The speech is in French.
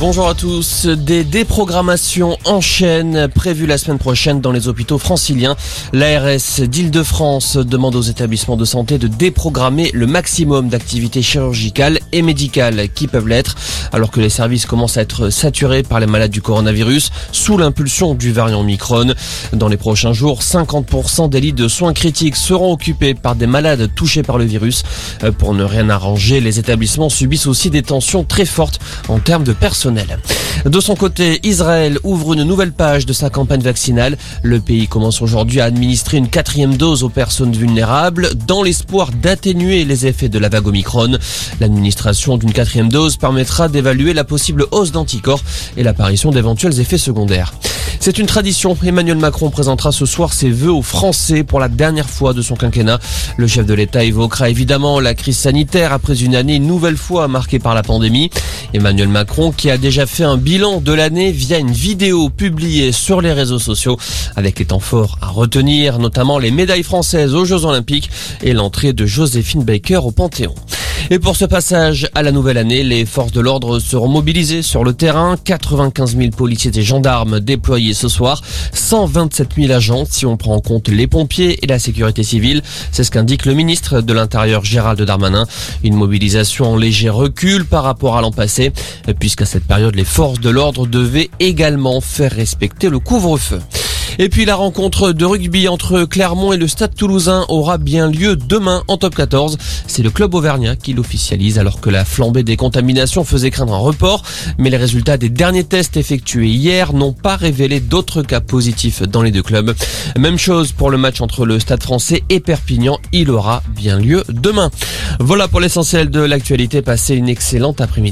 Bonjour à tous. Des déprogrammations en chaîne prévues la semaine prochaine dans les hôpitaux franciliens. L'ARS d'Île-de-France demande aux établissements de santé de déprogrammer le maximum d'activités chirurgicales et médicales qui peuvent l'être, alors que les services commencent à être saturés par les malades du coronavirus sous l'impulsion du variant Omicron. Dans les prochains jours, 50% des lits de soins critiques seront occupés par des malades touchés par le virus. Pour ne rien arranger, les établissements subissent aussi des tensions très fortes en termes de personnel. De son côté, Israël ouvre une nouvelle page de sa campagne vaccinale. Le pays commence aujourd'hui à administrer une quatrième dose aux personnes vulnérables dans l'espoir d'atténuer les effets de la vague Omicron. L'administration d'une quatrième dose permettra d'évaluer la possible hausse d'anticorps et l'apparition d'éventuels effets secondaires. C'est une tradition. Emmanuel Macron présentera ce soir ses vœux aux Français pour la dernière fois de son quinquennat. Le chef de l'État évoquera évidemment la crise sanitaire après une année nouvelle fois marquée par la pandémie. Emmanuel Macron qui a déjà fait un bilan de l'année via une vidéo publiée sur les réseaux sociaux avec les temps forts à retenir, notamment les médailles françaises aux Jeux Olympiques et l'entrée de Joséphine Baker au Panthéon. Et pour ce passage à la nouvelle année, les forces de l'ordre seront mobilisées sur le terrain. 95 000 policiers et gendarmes déployés ce soir. 127 000 agents si on prend en compte les pompiers et la sécurité civile. C'est ce qu'indique le ministre de l'Intérieur Gérald Darmanin. Une mobilisation en léger recul par rapport à l'an passé, puisqu'à cette période, les forces de l'ordre devaient également faire respecter le couvre-feu. Et puis la rencontre de rugby entre Clermont et le Stade toulousain aura bien lieu demain en top 14. C'est le club auvergnat qui l'officialise alors que la flambée des contaminations faisait craindre un report. Mais les résultats des derniers tests effectués hier n'ont pas révélé d'autres cas positifs dans les deux clubs. Même chose pour le match entre le Stade français et Perpignan. Il aura bien lieu demain. Voilà pour l'essentiel de l'actualité. Passez une excellente après-midi.